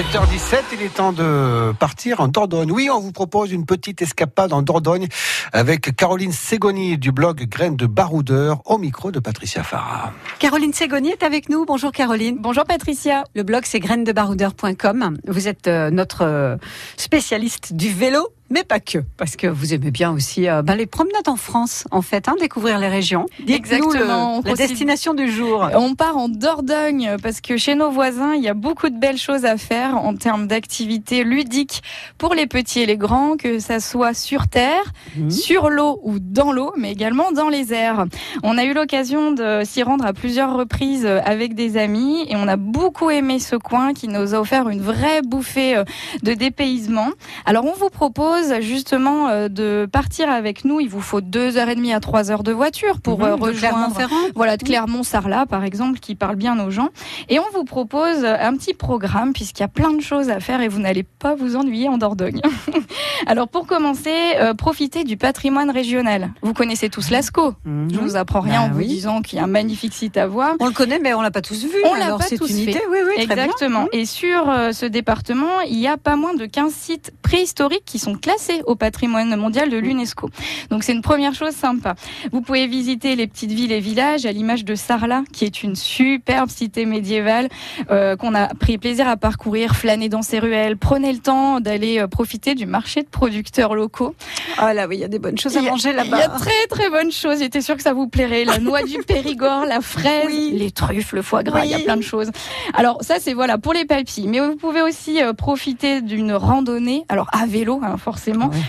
7h17, il est temps de partir en Dordogne. Oui, on vous propose une petite escapade en Dordogne avec Caroline Ségoni du blog Graines de Baroudeur au micro de Patricia Farah. Caroline Ségoni est avec nous. Bonjour Caroline. Bonjour Patricia. Le blog c'est grainesdebaroudeur.com. Vous êtes euh, notre euh, spécialiste du vélo mais pas que, parce que vous aimez bien aussi euh, ben, les promenades en France, en fait, hein, découvrir les régions. Exactement. Le, la destination du jour. On part en Dordogne parce que chez nos voisins, il y a beaucoup de belles choses à faire en termes d'activités ludiques pour les petits et les grands, que ça soit sur terre, mmh. sur l'eau ou dans l'eau, mais également dans les airs. On a eu l'occasion de s'y rendre à plusieurs reprises avec des amis et on a beaucoup aimé ce coin qui nous a offert une vraie bouffée euh, de dépaysement. Alors on vous propose justement euh, de partir avec nous. Il vous faut deux heures et demie à trois heures de voiture pour euh, rejoindre, voilà, de Clermont-Sarlat par exemple, qui parle bien aux gens. Et on vous propose un petit programme puisqu'il y a plein de choses à faire et vous n'allez pas vous ennuyer en Dordogne. Alors pour commencer, euh, profitez du patrimoine régional. Vous connaissez tous Lascaux. Mhm. Je vous apprends rien bah en vous disant qu'il y a un magnifique site à voir. On le connaît, mais on l'a pas tous vu. On l'a pas tous une fait. Oui, oui, Exactement. Et sur ce département, il y a pas moins de 15 sites préhistoriques qui sont classé au patrimoine mondial de l'UNESCO. Donc c'est une première chose sympa. Vous pouvez visiter les petites villes et villages à l'image de Sarlat, qui est une superbe cité médiévale euh, qu'on a pris plaisir à parcourir, flâner dans ses ruelles. Prenez le temps d'aller euh, profiter du marché de producteurs locaux. Ah là oui, il y a des bonnes choses à manger là-bas. Il y a très très bonnes choses. J'étais sûre que ça vous plairait. La noix du Périgord, la fraise, les truffes, le foie gras. Il y a plein de choses. Alors ça c'est voilà pour les papilles. Mais vous pouvez aussi euh, profiter d'une randonnée. Alors à vélo, hein, forcément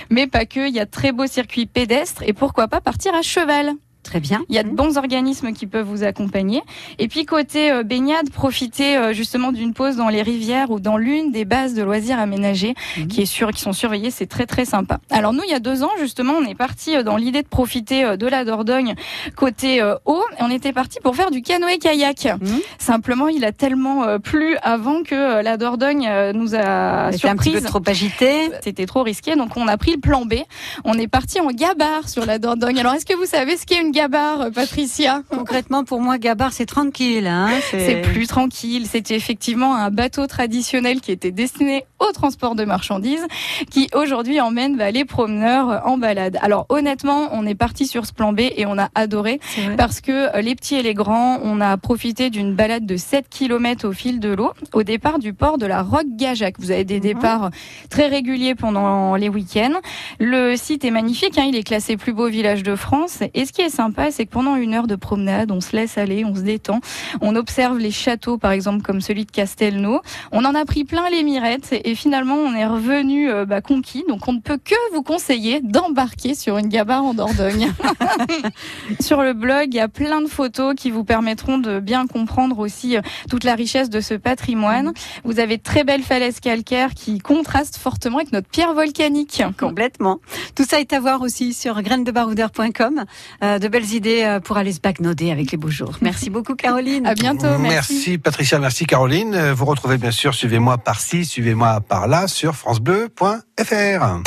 mais pas que. Il y a très beaux circuits pédestres et pourquoi pas partir à cheval. Très bien. Il y a de bons organismes qui peuvent vous accompagner. Et puis côté euh, baignade, profitez euh, justement d'une pause dans les rivières ou dans l'une des bases de loisirs aménagées mhm. qui est sûr, qui sont surveillées. C'est très très sympa. Alors nous, il y a deux ans justement, on est parti euh, dans l'idée de profiter de la Dordogne côté eau. Et on était parti pour faire du canoë kayak. Mhm. Simplement, il a tellement plu avant que la Dordogne nous a surpris. un petit peu trop agité. C'était trop risqué, donc on a pris le plan B. On est parti en gabar sur la Dordogne. Alors est-ce que vous savez ce qu'est une Gabar, Patricia Concrètement, pour moi, Gabar, c'est tranquille. Hein c'est plus tranquille. C'était effectivement un bateau traditionnel qui était destiné au transport de marchandises, qui aujourd'hui emmène bah, les promeneurs en balade. Alors honnêtement, on est parti sur ce plan B et on a adoré parce que euh, les petits et les grands, on a profité d'une balade de 7 km au fil de l'eau au départ du port de la Roque-Gajac. Vous avez des mhm. départs très réguliers pendant les week-ends. Le site est magnifique, hein, il est classé plus beau village de France. Et ce qui est sympa, c'est que pendant une heure de promenade, on se laisse aller, on se détend, on observe les châteaux, par exemple comme celui de Castelnau. On en a pris plein les mirettes et finalement on est revenu euh, bah, conquis. Donc on ne peut que vous conseiller d'embarquer sur une gabarre en Dordogne. sur le blog, il y a plein de photos qui vous permettront de bien comprendre aussi euh, toute la richesse de ce patrimoine. Vous avez de très belles falaises calcaires qui contrastent fortement avec notre pierre volcanique. Complètement. Tout ça est à voir aussi sur grainesdebaroudeur.com. De belles idées euh, pour aller se bagnoder avec les beaux jours. Merci beaucoup Caroline. À bientôt. Merci. Patricia, merci Caroline. Euh, vous retrouvez bien sûr Suivez-moi par-ci, suivez-moi par-là sur francebleu.fr.